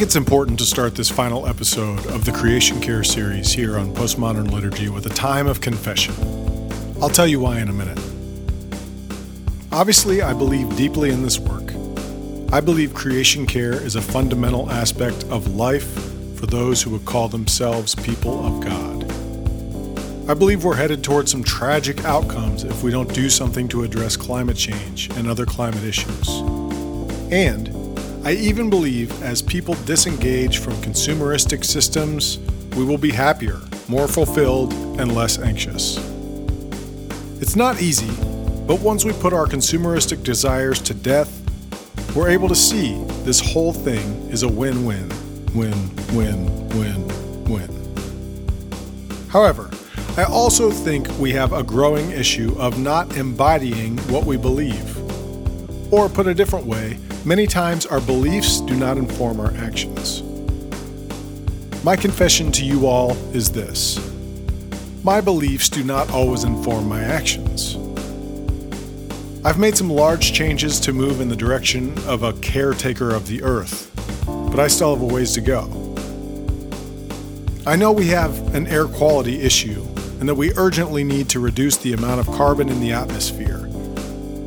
think it's important to start this final episode of the Creation Care series here on Postmodern Liturgy with a time of confession. I'll tell you why in a minute. Obviously, I believe deeply in this work. I believe creation care is a fundamental aspect of life for those who would call themselves people of God. I believe we're headed towards some tragic outcomes if we don't do something to address climate change and other climate issues. And I even believe as people disengage from consumeristic systems, we will be happier, more fulfilled, and less anxious. It's not easy, but once we put our consumeristic desires to death, we're able to see this whole thing is a win win, win, win, win, win. However, I also think we have a growing issue of not embodying what we believe. Or, put a different way, many times our beliefs do not inform our actions. My confession to you all is this my beliefs do not always inform my actions. I've made some large changes to move in the direction of a caretaker of the earth, but I still have a ways to go. I know we have an air quality issue and that we urgently need to reduce the amount of carbon in the atmosphere.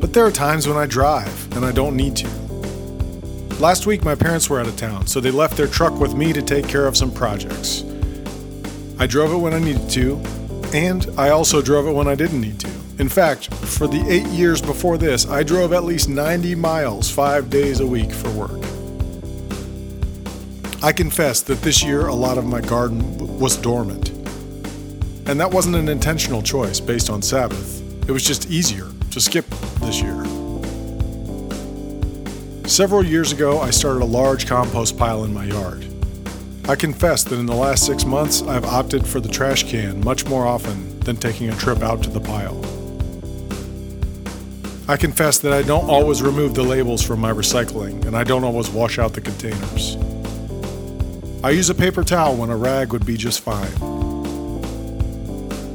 But there are times when I drive and I don't need to. Last week, my parents were out of town, so they left their truck with me to take care of some projects. I drove it when I needed to, and I also drove it when I didn't need to. In fact, for the eight years before this, I drove at least 90 miles five days a week for work. I confess that this year a lot of my garden was dormant. And that wasn't an intentional choice based on Sabbath. It was just easier to skip this year. Several years ago, I started a large compost pile in my yard. I confess that in the last six months, I've opted for the trash can much more often than taking a trip out to the pile. I confess that I don't always remove the labels from my recycling, and I don't always wash out the containers. I use a paper towel when a rag would be just fine.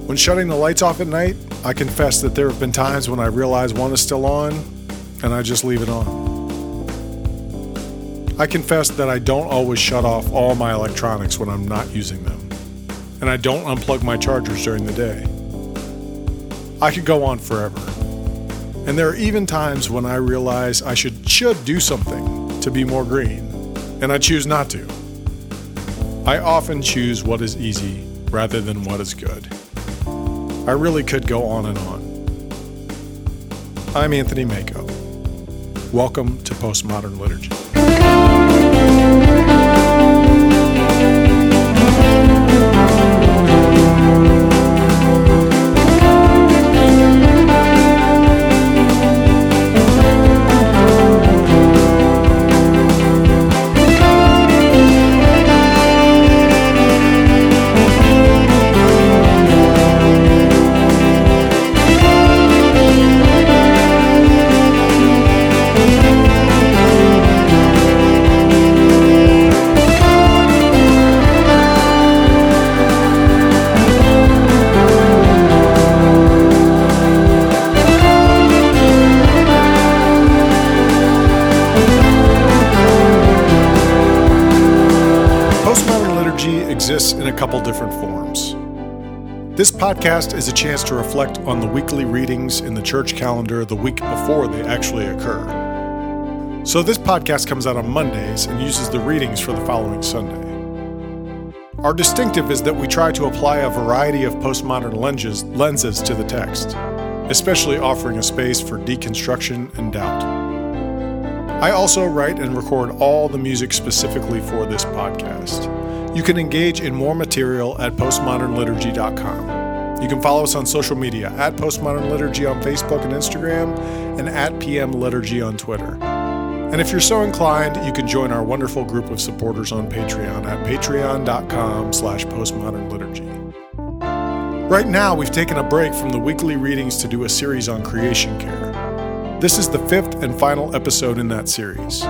When shutting the lights off at night, I confess that there have been times when I realize one is still on, and I just leave it on. I confess that I don't always shut off all my electronics when I'm not using them, and I don't unplug my chargers during the day. I could go on forever. And there are even times when I realize I should should do something to be more green, and I choose not to. I often choose what is easy rather than what is good. I really could go on and on. I'm Anthony Mako. Welcome to Postmodern Liturgy. Podcast is a chance to reflect on the weekly readings in the church calendar the week before they actually occur. So, this podcast comes out on Mondays and uses the readings for the following Sunday. Our distinctive is that we try to apply a variety of postmodern lenses, lenses to the text, especially offering a space for deconstruction and doubt. I also write and record all the music specifically for this podcast. You can engage in more material at postmodernliturgy.com. You can follow us on social media at Postmodern Liturgy on Facebook and Instagram, and at PM Liturgy on Twitter. And if you're so inclined, you can join our wonderful group of supporters on Patreon at patreon.com slash postmodernliturgy. Right now, we've taken a break from the weekly readings to do a series on creation care. This is the fifth and final episode in that series.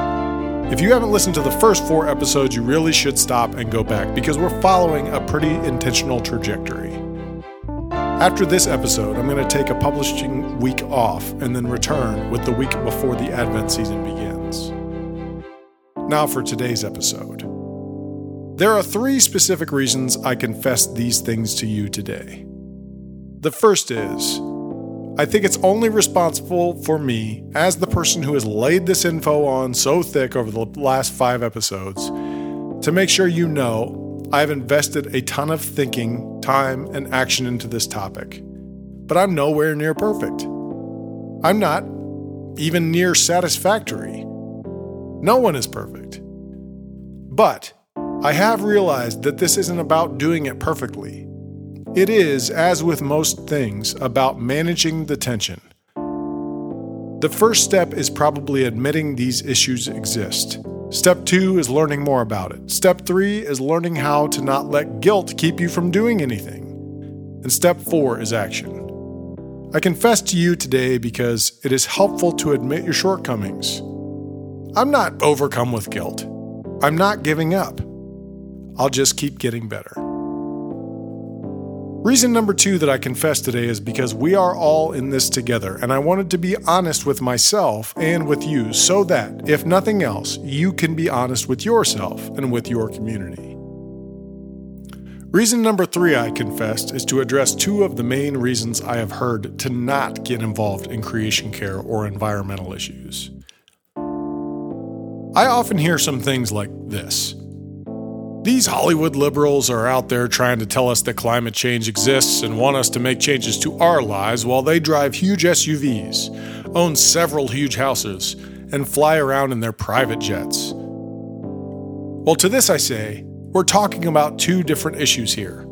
If you haven't listened to the first four episodes, you really should stop and go back because we're following a pretty intentional trajectory. After this episode, I'm going to take a publishing week off and then return with the week before the Advent season begins. Now for today's episode. There are three specific reasons I confess these things to you today. The first is I think it's only responsible for me, as the person who has laid this info on so thick over the last five episodes, to make sure you know I've invested a ton of thinking, time, and action into this topic. But I'm nowhere near perfect. I'm not even near satisfactory. No one is perfect. But I have realized that this isn't about doing it perfectly. It is, as with most things, about managing the tension. The first step is probably admitting these issues exist. Step two is learning more about it. Step three is learning how to not let guilt keep you from doing anything. And step four is action. I confess to you today because it is helpful to admit your shortcomings. I'm not overcome with guilt. I'm not giving up. I'll just keep getting better. Reason number two that I confess today is because we are all in this together, and I wanted to be honest with myself and with you so that, if nothing else, you can be honest with yourself and with your community. Reason number three I confessed is to address two of the main reasons I have heard to not get involved in creation care or environmental issues. I often hear some things like this these Hollywood liberals are out there trying to tell us that climate change exists and want us to make changes to our lives while they drive huge SUVs, own several huge houses, and fly around in their private jets. Well, to this I say, we're talking about two different issues here.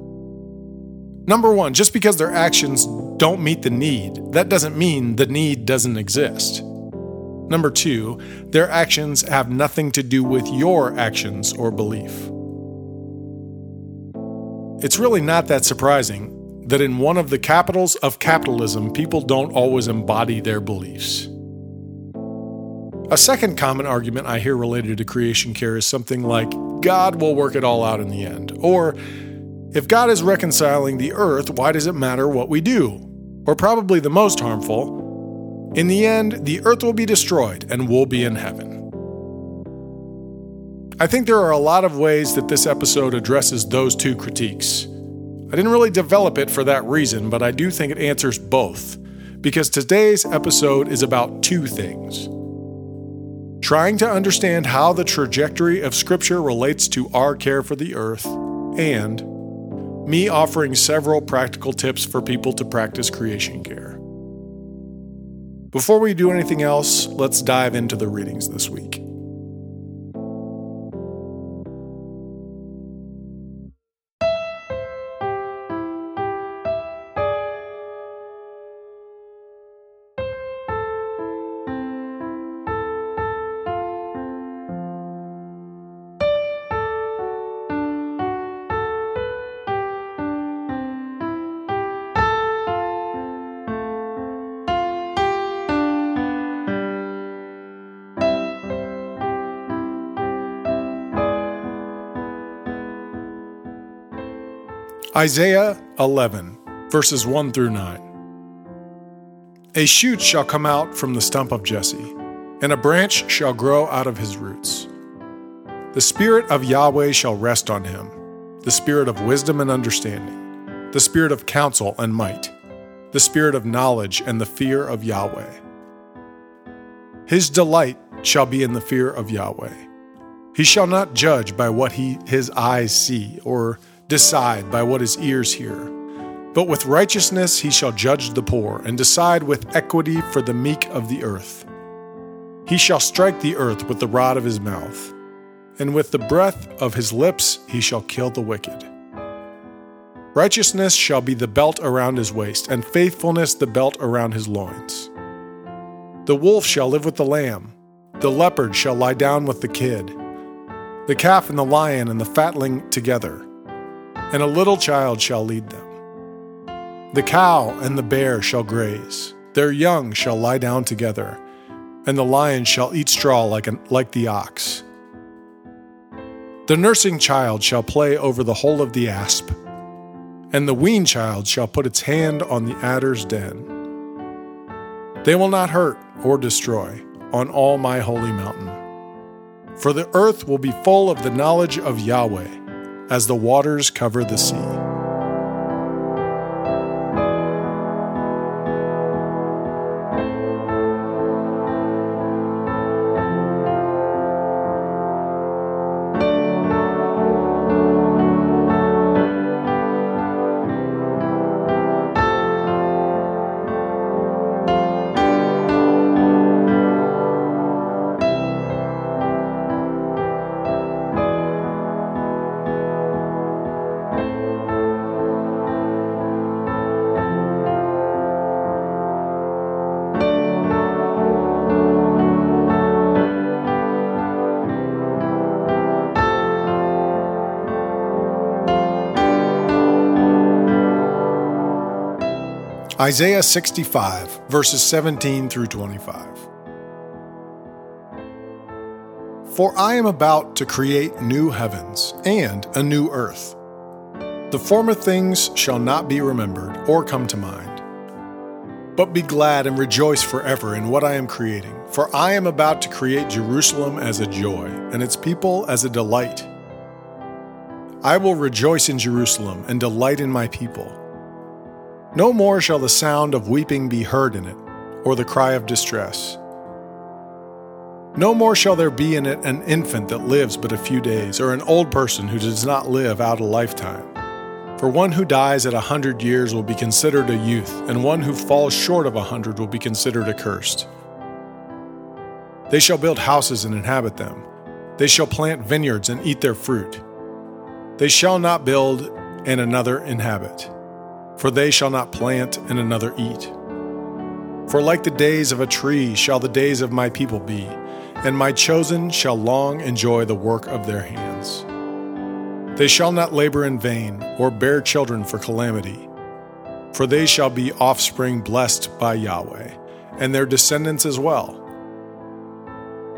Number one, just because their actions don't meet the need, that doesn't mean the need doesn't exist. Number two, their actions have nothing to do with your actions or belief. It's really not that surprising that in one of the capitals of capitalism, people don't always embody their beliefs. A second common argument I hear related to creation care is something like, God will work it all out in the end. Or, if God is reconciling the earth, why does it matter what we do? Or, probably the most harmful, in the end, the earth will be destroyed and we'll be in heaven. I think there are a lot of ways that this episode addresses those two critiques. I didn't really develop it for that reason, but I do think it answers both, because today's episode is about two things trying to understand how the trajectory of Scripture relates to our care for the earth, and me offering several practical tips for people to practice creation care. Before we do anything else, let's dive into the readings this week. Isaiah 11, verses 1 through 9. A shoot shall come out from the stump of Jesse, and a branch shall grow out of his roots. The Spirit of Yahweh shall rest on him the Spirit of wisdom and understanding, the Spirit of counsel and might, the Spirit of knowledge and the fear of Yahweh. His delight shall be in the fear of Yahweh. He shall not judge by what he, his eyes see, or decide by what his ears hear. But with righteousness he shall judge the poor, and decide with equity for the meek of the earth. He shall strike the earth with the rod of his mouth, and with the breath of his lips he shall kill the wicked. Righteousness shall be the belt around his waist, and faithfulness the belt around his loins. The wolf shall live with the lamb, the leopard shall lie down with the kid, the calf and the lion and the fatling together and a little child shall lead them. The cow and the bear shall graze, their young shall lie down together, and the lion shall eat straw like, an, like the ox. The nursing child shall play over the hole of the asp, and the weaned child shall put its hand on the adder's den. They will not hurt or destroy on all my holy mountain For the earth will be full of the knowledge of Yahweh, as the waters cover the sea. Isaiah 65, verses 17 through 25. For I am about to create new heavens and a new earth. The former things shall not be remembered or come to mind. But be glad and rejoice forever in what I am creating, for I am about to create Jerusalem as a joy, and its people as a delight. I will rejoice in Jerusalem and delight in my people. No more shall the sound of weeping be heard in it, or the cry of distress. No more shall there be in it an infant that lives but a few days, or an old person who does not live out a lifetime. For one who dies at a hundred years will be considered a youth, and one who falls short of a hundred will be considered accursed. They shall build houses and inhabit them. They shall plant vineyards and eat their fruit. They shall not build and another inhabit for they shall not plant and another eat. For like the days of a tree shall the days of my people be, and my chosen shall long enjoy the work of their hands. They shall not labor in vain, or bear children for calamity, for they shall be offspring blessed by Yahweh, and their descendants as well.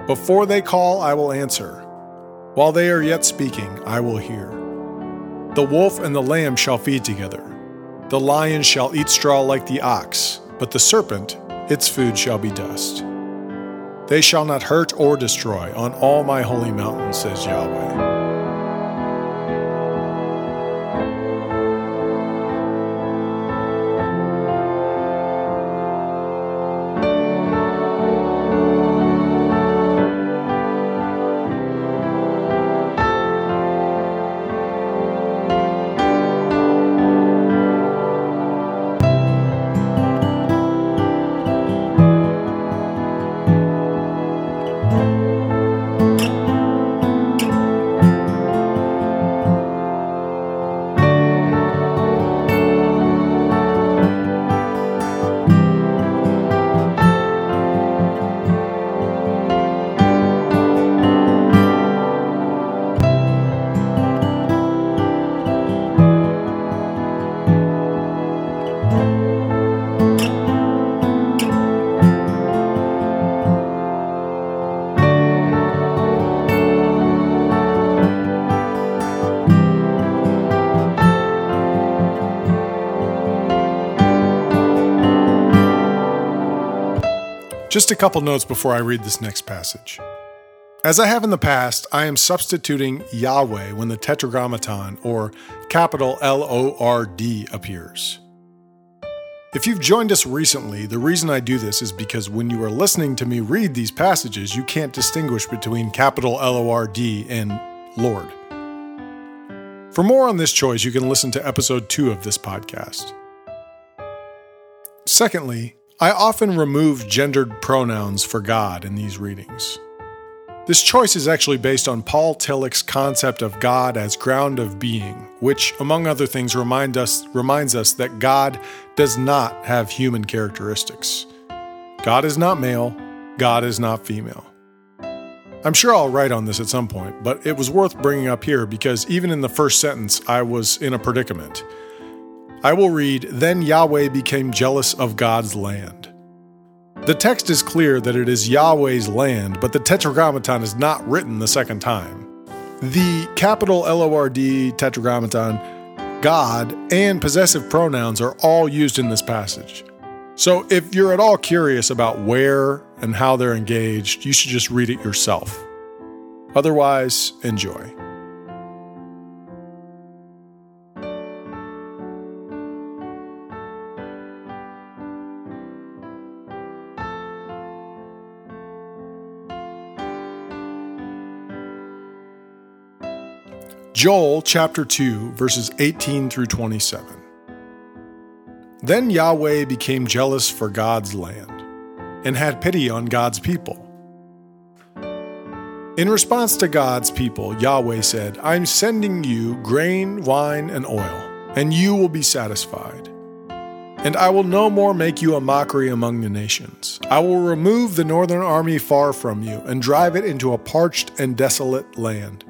Before they call, I will answer. While they are yet speaking, I will hear. The wolf and the lamb shall feed together the lion shall eat straw like the ox, but the serpent, its food shall be dust. They shall not hurt or destroy on all my holy mountain, says Yahweh. Just a couple notes before I read this next passage. As I have in the past, I am substituting Yahweh when the Tetragrammaton, or capital L O R D, appears. If you've joined us recently, the reason I do this is because when you are listening to me read these passages, you can't distinguish between capital L O R D and Lord. For more on this choice, you can listen to episode 2 of this podcast. Secondly, I often remove gendered pronouns for God in these readings. This choice is actually based on Paul Tillich's concept of God as ground of being, which, among other things, remind us, reminds us that God does not have human characteristics. God is not male, God is not female. I'm sure I'll write on this at some point, but it was worth bringing up here because even in the first sentence, I was in a predicament. I will read Then Yahweh became jealous of God's land. The text is clear that it is Yahweh's land, but the Tetragrammaton is not written the second time. The capital L O R D Tetragrammaton, God, and possessive pronouns are all used in this passage. So if you're at all curious about where and how they're engaged, you should just read it yourself. Otherwise, enjoy. Joel chapter 2, verses 18 through 27. Then Yahweh became jealous for God's land and had pity on God's people. In response to God's people, Yahweh said, I'm sending you grain, wine, and oil, and you will be satisfied. And I will no more make you a mockery among the nations. I will remove the northern army far from you and drive it into a parched and desolate land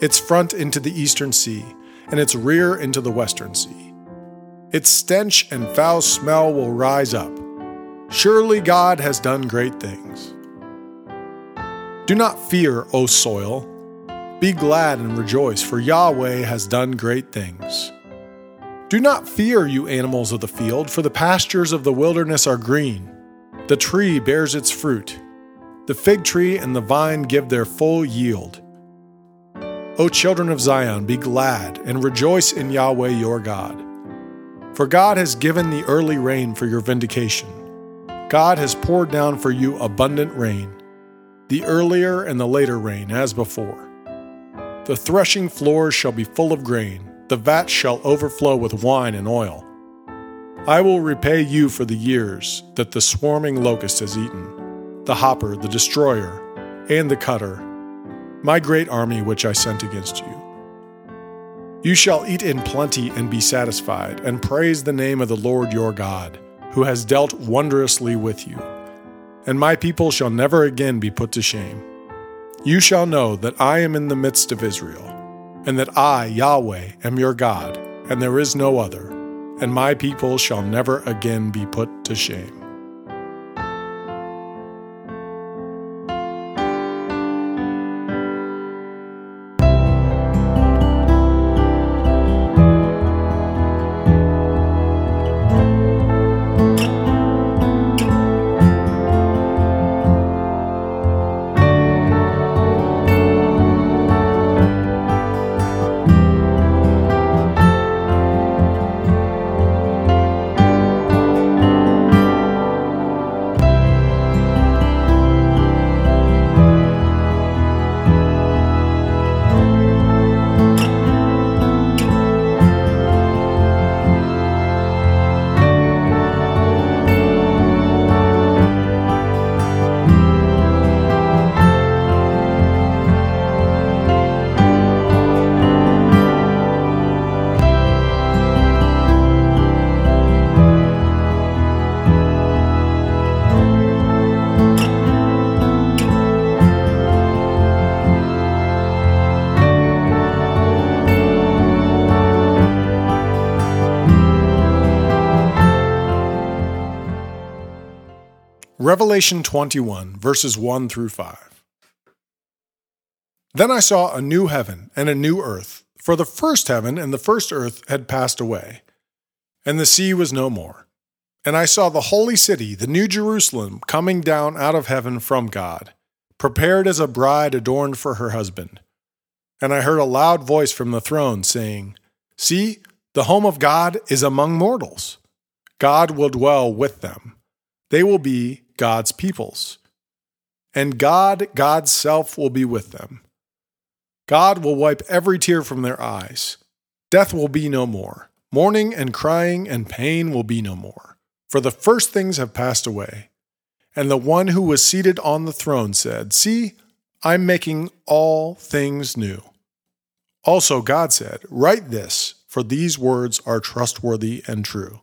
its front into the eastern sea, and its rear into the western sea. Its stench and foul smell will rise up. Surely God has done great things. Do not fear, O soil. Be glad and rejoice, for Yahweh has done great things. Do not fear, you animals of the field, for the pastures of the wilderness are green. The tree bears its fruit. The fig tree and the vine give their full yield. O children of Zion, be glad and rejoice in Yahweh your God. For God has given the early rain for your vindication. God has poured down for you abundant rain, the earlier and the later rain, as before. The threshing floors shall be full of grain, the vats shall overflow with wine and oil. I will repay you for the years that the swarming locust has eaten, the hopper, the destroyer, and the cutter my great army which I sent against you. You shall eat in plenty and be satisfied, and praise the name of the Lord your God, who has dealt wondrously with you. And my people shall never again be put to shame. You shall know that I am in the midst of Israel, and that I, Yahweh, am your God, and there is no other, and my people shall never again be put to shame. Revelation 21, verses 1 through 5. Then I saw a new heaven and a new earth, for the first heaven and the first earth had passed away, and the sea was no more. And I saw the holy city, the new Jerusalem, coming down out of heaven from God, prepared as a bride adorned for her husband. And I heard a loud voice from the throne saying, See, the home of God is among mortals. God will dwell with them. They will be God's peoples. And God, God's self, will be with them. God will wipe every tear from their eyes. Death will be no more. Mourning and crying and pain will be no more. For the first things have passed away. And the one who was seated on the throne said, See, I'm making all things new. Also, God said, Write this, for these words are trustworthy and true.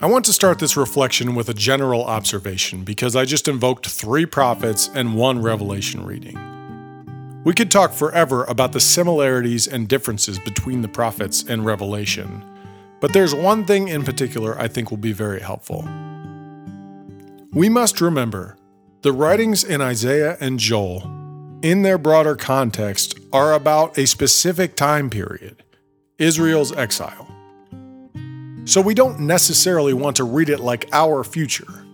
I want to start this reflection with a general observation because I just invoked three prophets and one revelation reading. We could talk forever about the similarities and differences between the prophets and revelation, but there's one thing in particular I think will be very helpful. We must remember the writings in Isaiah and Joel, in their broader context, are about a specific time period Israel's exile. So we don't necessarily want to read it like our future.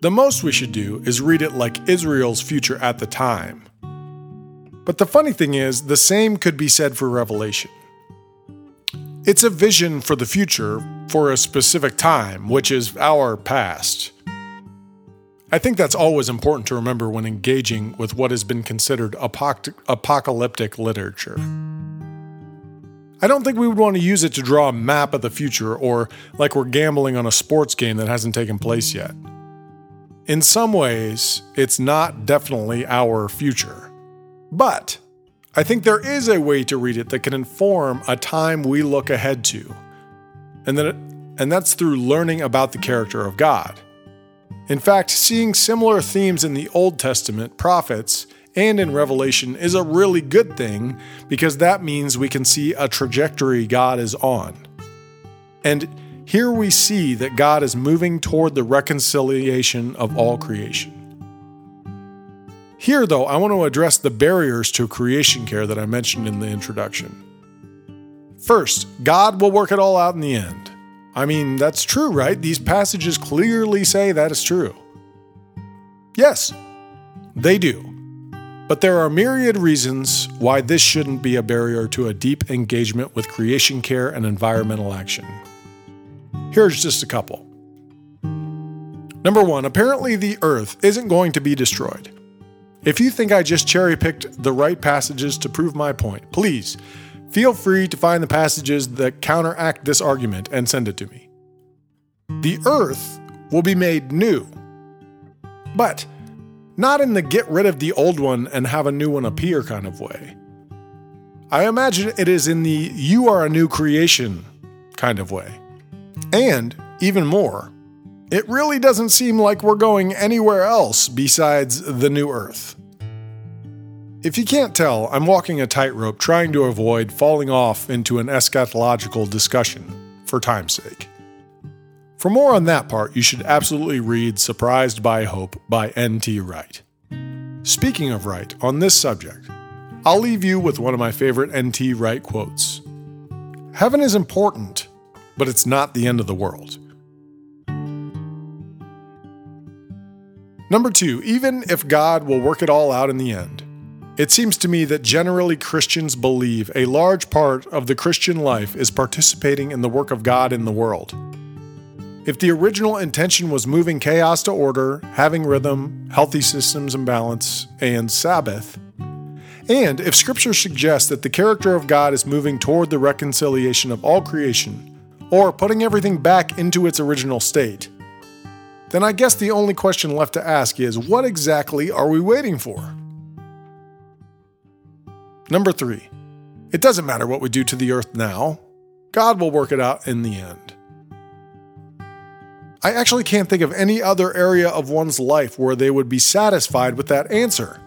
The most we should do is read it like Israel's future at the time. But the funny thing is, the same could be said for Revelation. It's a vision for the future for a specific time, which is our past. I think that's always important to remember when engaging with what has been considered apocalyptic literature. I don't think we would want to use it to draw a map of the future or like we're gambling on a sports game that hasn't taken place yet. In some ways, it's not definitely our future. But I think there is a way to read it that can inform a time we look ahead to. And, that it, and that's through learning about the character of God. In fact, seeing similar themes in the Old Testament prophets and in Revelation is a really good thing because that means we can see a trajectory God is on. And here we see that God is moving toward the reconciliation of all creation. Here, though, I want to address the barriers to creation care that I mentioned in the introduction. First, God will work it all out in the end. I mean, that's true, right? These passages clearly say that is true. Yes, they do. But there are myriad reasons why this shouldn't be a barrier to a deep engagement with creation care and environmental action. Here's just a couple. Number one, apparently the Earth isn't going to be destroyed. If you think I just cherry picked the right passages to prove my point, please feel free to find the passages that counteract this argument and send it to me. The Earth will be made new. But not in the get rid of the old one and have a new one appear kind of way. I imagine it is in the you are a new creation kind of way. And, even more, it really doesn't seem like we're going anywhere else besides the new earth. If you can't tell, I'm walking a tightrope trying to avoid falling off into an eschatological discussion for time's sake. For more on that part, you should absolutely read Surprised by Hope by N.T. Wright. Speaking of Wright, on this subject, I'll leave you with one of my favorite N.T. Wright quotes Heaven is important, but it's not the end of the world. Number two, even if God will work it all out in the end, it seems to me that generally Christians believe a large part of the Christian life is participating in the work of God in the world. If the original intention was moving chaos to order, having rhythm, healthy systems and balance, and Sabbath, and if Scripture suggests that the character of God is moving toward the reconciliation of all creation, or putting everything back into its original state, then I guess the only question left to ask is what exactly are we waiting for? Number three, it doesn't matter what we do to the earth now, God will work it out in the end. I actually can't think of any other area of one's life where they would be satisfied with that answer.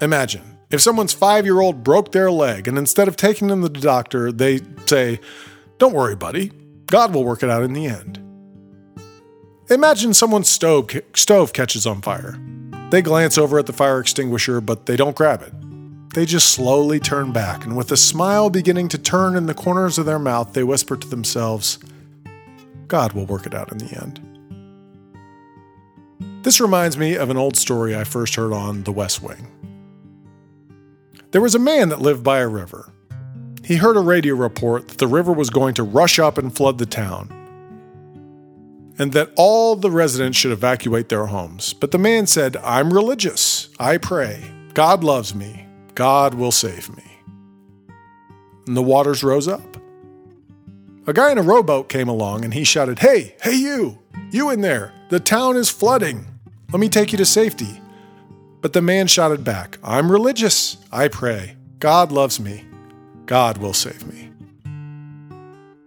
Imagine if someone's five year old broke their leg and instead of taking them to the doctor, they say, Don't worry, buddy, God will work it out in the end. Imagine someone's stove, stove catches on fire. They glance over at the fire extinguisher, but they don't grab it. They just slowly turn back, and with a smile beginning to turn in the corners of their mouth, they whisper to themselves, God will work it out in the end. This reminds me of an old story I first heard on The West Wing. There was a man that lived by a river. He heard a radio report that the river was going to rush up and flood the town, and that all the residents should evacuate their homes. But the man said, I'm religious. I pray. God loves me. God will save me. And the waters rose up. A guy in a rowboat came along and he shouted, Hey, hey, you! You in there! The town is flooding! Let me take you to safety. But the man shouted back, I'm religious. I pray. God loves me. God will save me.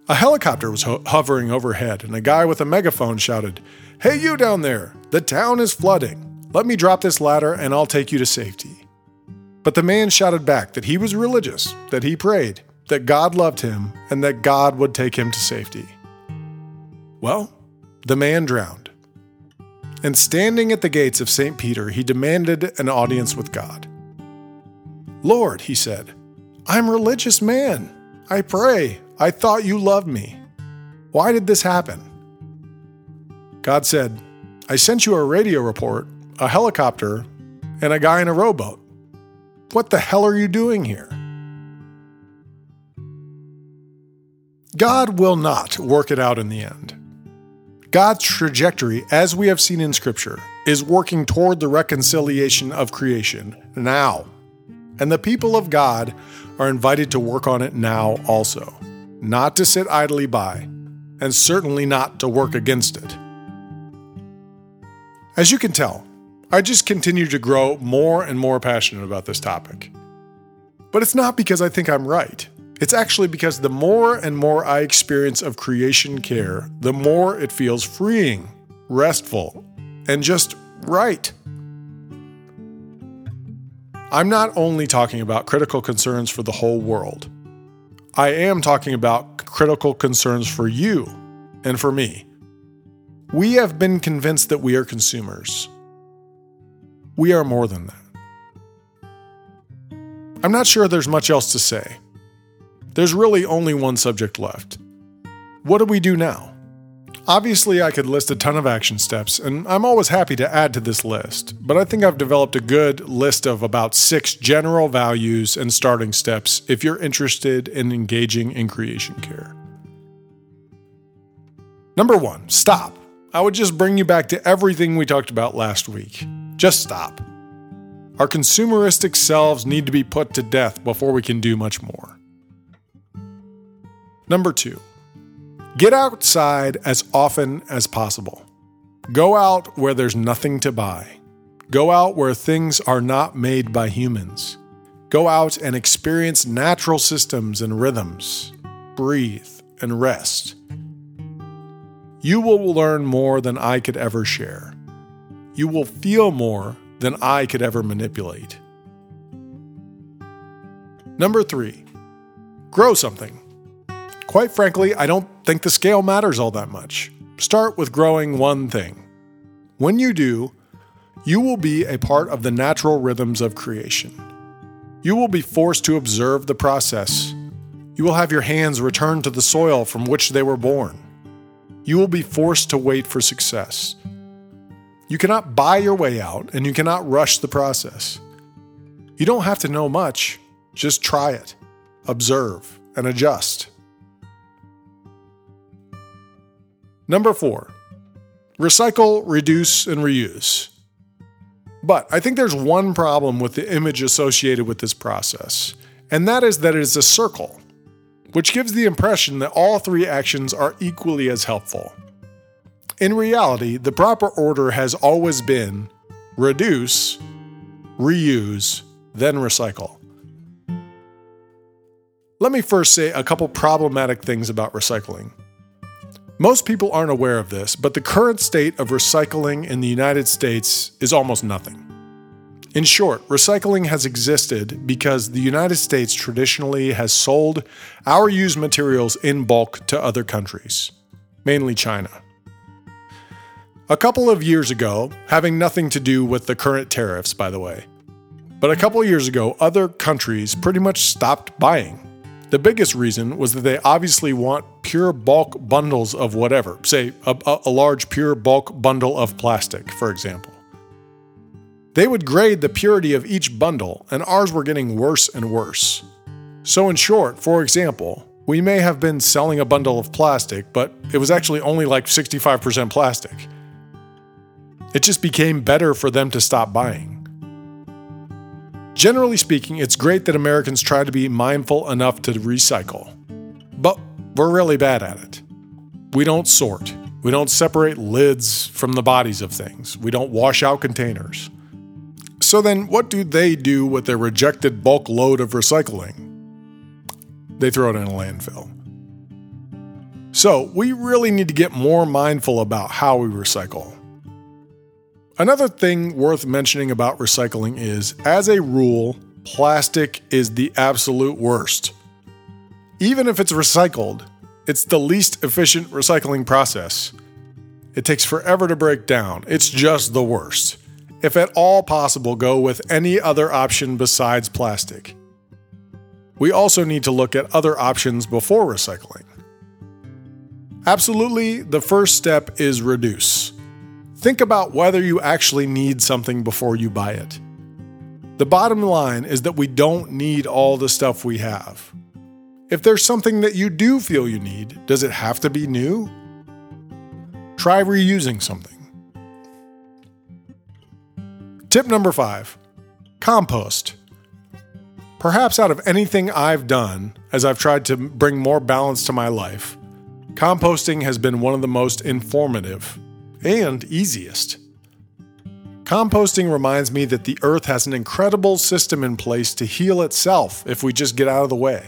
A helicopter was ho- hovering overhead, and a guy with a megaphone shouted, Hey, you down there! The town is flooding. Let me drop this ladder and I'll take you to safety. But the man shouted back that he was religious, that he prayed, that God loved him, and that God would take him to safety. Well, the man drowned. And standing at the gates of St. Peter, he demanded an audience with God. Lord, he said, I'm a religious man. I pray. I thought you loved me. Why did this happen? God said, I sent you a radio report, a helicopter, and a guy in a rowboat. What the hell are you doing here? God will not work it out in the end. God's trajectory, as we have seen in Scripture, is working toward the reconciliation of creation now. And the people of God are invited to work on it now also, not to sit idly by, and certainly not to work against it. As you can tell, I just continue to grow more and more passionate about this topic. But it's not because I think I'm right. It's actually because the more and more I experience of creation care, the more it feels freeing, restful, and just right. I'm not only talking about critical concerns for the whole world, I am talking about critical concerns for you and for me. We have been convinced that we are consumers. We are more than that. I'm not sure there's much else to say. There's really only one subject left. What do we do now? Obviously, I could list a ton of action steps, and I'm always happy to add to this list, but I think I've developed a good list of about six general values and starting steps if you're interested in engaging in creation care. Number one, stop. I would just bring you back to everything we talked about last week. Just stop. Our consumeristic selves need to be put to death before we can do much more. Number two, get outside as often as possible. Go out where there's nothing to buy. Go out where things are not made by humans. Go out and experience natural systems and rhythms. Breathe and rest. You will learn more than I could ever share. You will feel more than I could ever manipulate. Number three, grow something. Quite frankly, I don't think the scale matters all that much. Start with growing one thing. When you do, you will be a part of the natural rhythms of creation. You will be forced to observe the process. You will have your hands return to the soil from which they were born you will be forced to wait for success. You cannot buy your way out, and you cannot rush the process. You don't have to know much, just try it, observe, and adjust. Number four, recycle, reduce, and reuse. But I think there's one problem with the image associated with this process, and that is that it is a circle which gives the impression that all three actions are equally as helpful. In reality, the proper order has always been reduce, reuse, then recycle. Let me first say a couple problematic things about recycling. Most people aren't aware of this, but the current state of recycling in the United States is almost nothing. In short, recycling has existed because the United States traditionally has sold our used materials in bulk to other countries, mainly China. A couple of years ago, having nothing to do with the current tariffs, by the way, but a couple of years ago, other countries pretty much stopped buying. The biggest reason was that they obviously want pure bulk bundles of whatever, say a, a large pure bulk bundle of plastic, for example. They would grade the purity of each bundle, and ours were getting worse and worse. So, in short, for example, we may have been selling a bundle of plastic, but it was actually only like 65% plastic. It just became better for them to stop buying. Generally speaking, it's great that Americans try to be mindful enough to recycle, but we're really bad at it. We don't sort, we don't separate lids from the bodies of things, we don't wash out containers. So then, what do they do with their rejected bulk load of recycling? They throw it in a landfill. So, we really need to get more mindful about how we recycle. Another thing worth mentioning about recycling is, as a rule, plastic is the absolute worst. Even if it's recycled, it's the least efficient recycling process. It takes forever to break down. It's just the worst. If at all possible, go with any other option besides plastic. We also need to look at other options before recycling. Absolutely, the first step is reduce. Think about whether you actually need something before you buy it. The bottom line is that we don't need all the stuff we have. If there's something that you do feel you need, does it have to be new? Try reusing something. Tip number five compost. Perhaps out of anything I've done, as I've tried to bring more balance to my life, Composting has been one of the most informative and easiest. Composting reminds me that the earth has an incredible system in place to heal itself if we just get out of the way.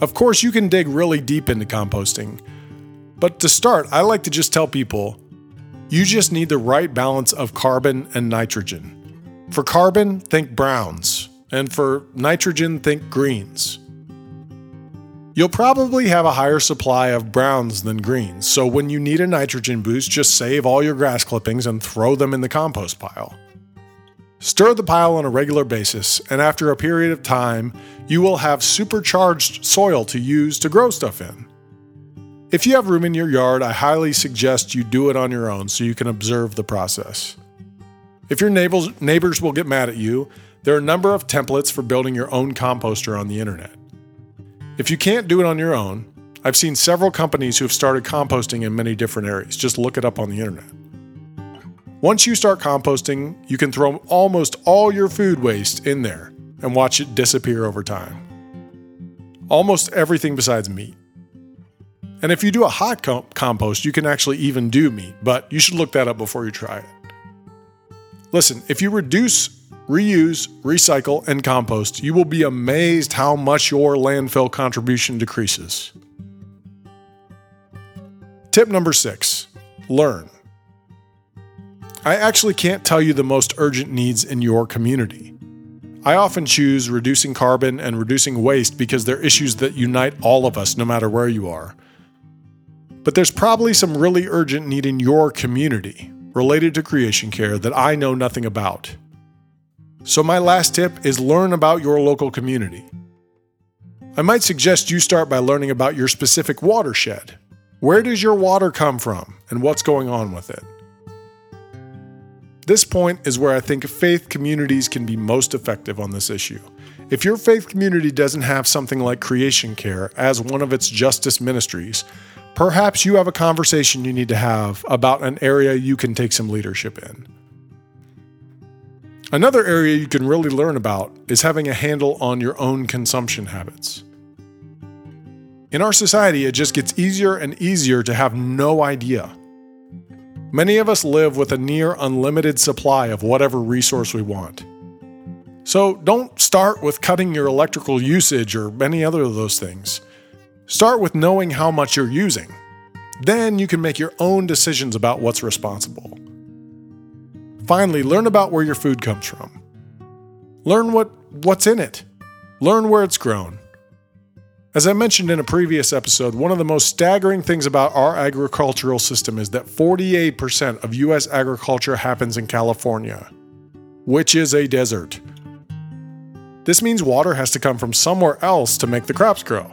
Of course, you can dig really deep into composting, but to start, I like to just tell people you just need the right balance of carbon and nitrogen. For carbon, think browns, and for nitrogen, think greens. You'll probably have a higher supply of browns than greens, so when you need a nitrogen boost, just save all your grass clippings and throw them in the compost pile. Stir the pile on a regular basis, and after a period of time, you will have supercharged soil to use to grow stuff in. If you have room in your yard, I highly suggest you do it on your own so you can observe the process. If your neighbors, will get mad at you, there are a number of templates for building your own composter on the internet. If you can't do it on your own, I've seen several companies who have started composting in many different areas. Just look it up on the internet. Once you start composting, you can throw almost all your food waste in there and watch it disappear over time. Almost everything besides meat. And if you do a hot compost, you can actually even do meat, but you should look that up before you try it. Listen, if you reduce reuse, recycle, and compost, you will be amazed how much your landfill contribution decreases. Tip number six learn. I actually can't tell you the most urgent needs in your community. I often choose reducing carbon and reducing waste because they're issues that unite all of us no matter where you are. But there's probably some really urgent need in your community related to creation care that I know nothing about. So, my last tip is learn about your local community. I might suggest you start by learning about your specific watershed. Where does your water come from and what's going on with it? This point is where I think faith communities can be most effective on this issue. If your faith community doesn't have something like creation care as one of its justice ministries, perhaps you have a conversation you need to have about an area you can take some leadership in. Another area you can really learn about is having a handle on your own consumption habits. In our society, it just gets easier and easier to have no idea. Many of us live with a near unlimited supply of whatever resource we want. So don't start with cutting your electrical usage or any other of those things. Start with knowing how much you're using. Then you can make your own decisions about what's responsible. Finally, learn about where your food comes from. Learn what, what's in it. Learn where it's grown. As I mentioned in a previous episode, one of the most staggering things about our agricultural system is that 48% of U.S. agriculture happens in California, which is a desert. This means water has to come from somewhere else to make the crops grow.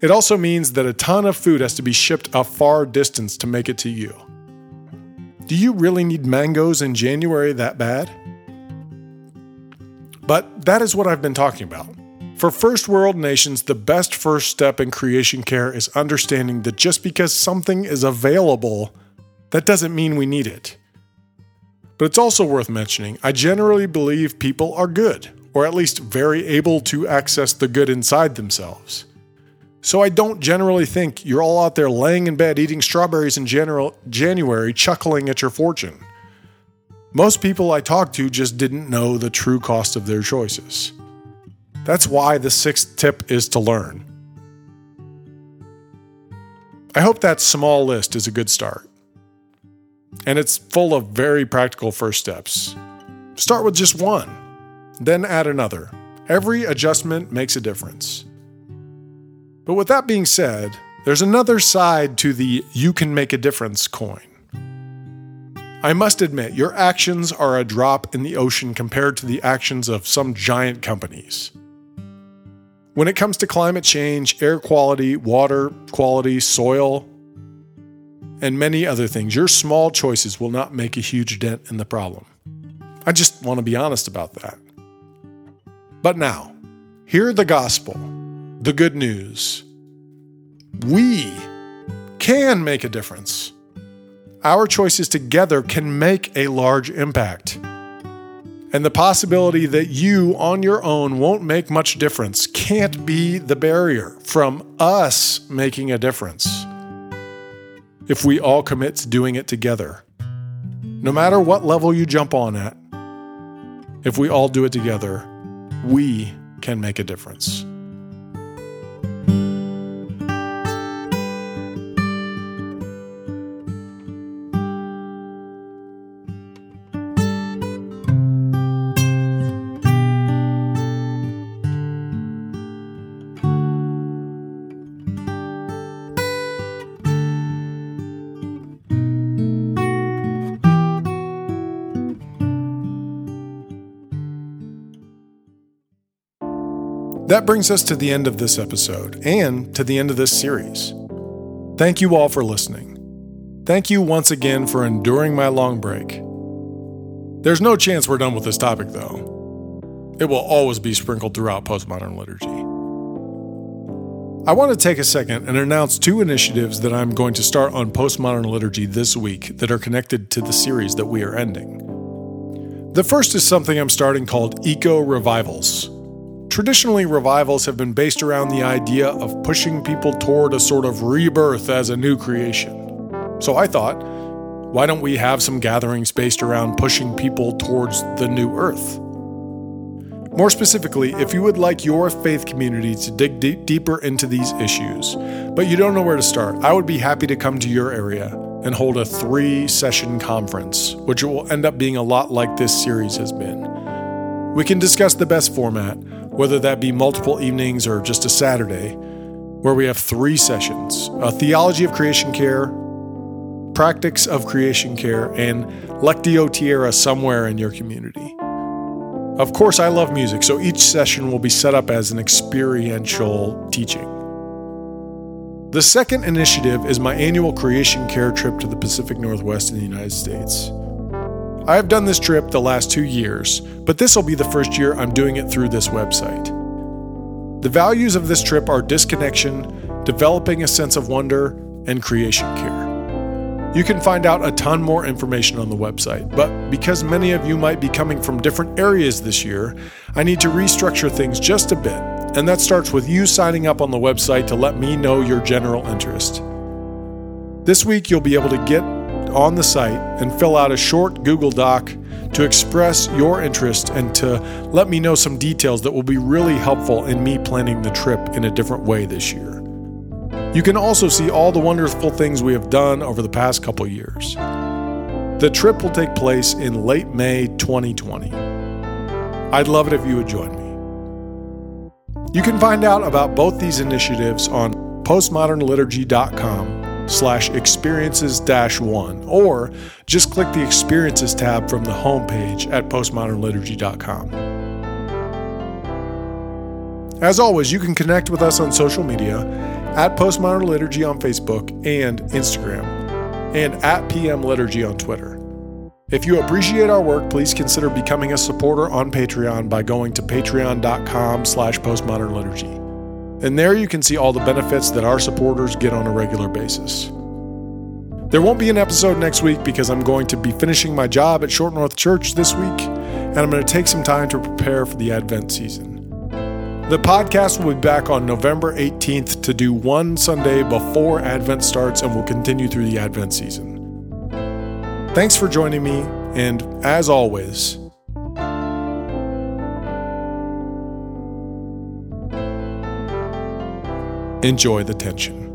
It also means that a ton of food has to be shipped a far distance to make it to you. Do you really need mangoes in January that bad? But that is what I've been talking about. For first world nations, the best first step in creation care is understanding that just because something is available, that doesn't mean we need it. But it's also worth mentioning I generally believe people are good, or at least very able to access the good inside themselves. So I don't generally think you're all out there laying in bed eating strawberries in general, January, chuckling at your fortune. Most people I talked to just didn't know the true cost of their choices. That's why the sixth tip is to learn. I hope that small list is a good start. And it's full of very practical first steps. Start with just one, then add another. Every adjustment makes a difference. But with that being said, there's another side to the you can make a difference coin. I must admit, your actions are a drop in the ocean compared to the actions of some giant companies. When it comes to climate change, air quality, water quality, soil, and many other things, your small choices will not make a huge dent in the problem. I just want to be honest about that. But now, hear the gospel, the good news. We can make a difference. Our choices together can make a large impact. And the possibility that you on your own won't make much difference can't be the barrier from us making a difference. If we all commit to doing it together, no matter what level you jump on at, if we all do it together, we can make a difference. That brings us to the end of this episode and to the end of this series. Thank you all for listening. Thank you once again for enduring my long break. There's no chance we're done with this topic, though. It will always be sprinkled throughout postmodern liturgy. I want to take a second and announce two initiatives that I'm going to start on postmodern liturgy this week that are connected to the series that we are ending. The first is something I'm starting called Eco Revivals. Traditionally, revivals have been based around the idea of pushing people toward a sort of rebirth as a new creation. So I thought, why don't we have some gatherings based around pushing people towards the new earth? More specifically, if you would like your faith community to dig deep, deeper into these issues, but you don't know where to start, I would be happy to come to your area and hold a three session conference, which will end up being a lot like this series has been. We can discuss the best format, whether that be multiple evenings or just a Saturday, where we have three sessions a theology of creation care, practice of creation care, and Lectio Tierra somewhere in your community. Of course, I love music, so each session will be set up as an experiential teaching. The second initiative is my annual creation care trip to the Pacific Northwest in the United States. I have done this trip the last two years, but this will be the first year I'm doing it through this website. The values of this trip are disconnection, developing a sense of wonder, and creation care. You can find out a ton more information on the website, but because many of you might be coming from different areas this year, I need to restructure things just a bit, and that starts with you signing up on the website to let me know your general interest. This week, you'll be able to get on the site and fill out a short Google Doc to express your interest and to let me know some details that will be really helpful in me planning the trip in a different way this year. You can also see all the wonderful things we have done over the past couple years. The trip will take place in late May 2020. I'd love it if you would join me. You can find out about both these initiatives on postmodernliturgy.com slash experiences dash one, or just click the experiences tab from the homepage at postmodernliturgy.com. As always, you can connect with us on social media at Postmodern Liturgy on Facebook and Instagram, and at PM Liturgy on Twitter. If you appreciate our work, please consider becoming a supporter on Patreon by going to patreon.com slash postmodernliturgy. And there you can see all the benefits that our supporters get on a regular basis. There won't be an episode next week because I'm going to be finishing my job at Short North Church this week, and I'm going to take some time to prepare for the Advent season. The podcast will be back on November 18th to do one Sunday before Advent starts and will continue through the Advent season. Thanks for joining me, and as always, enjoy the tension.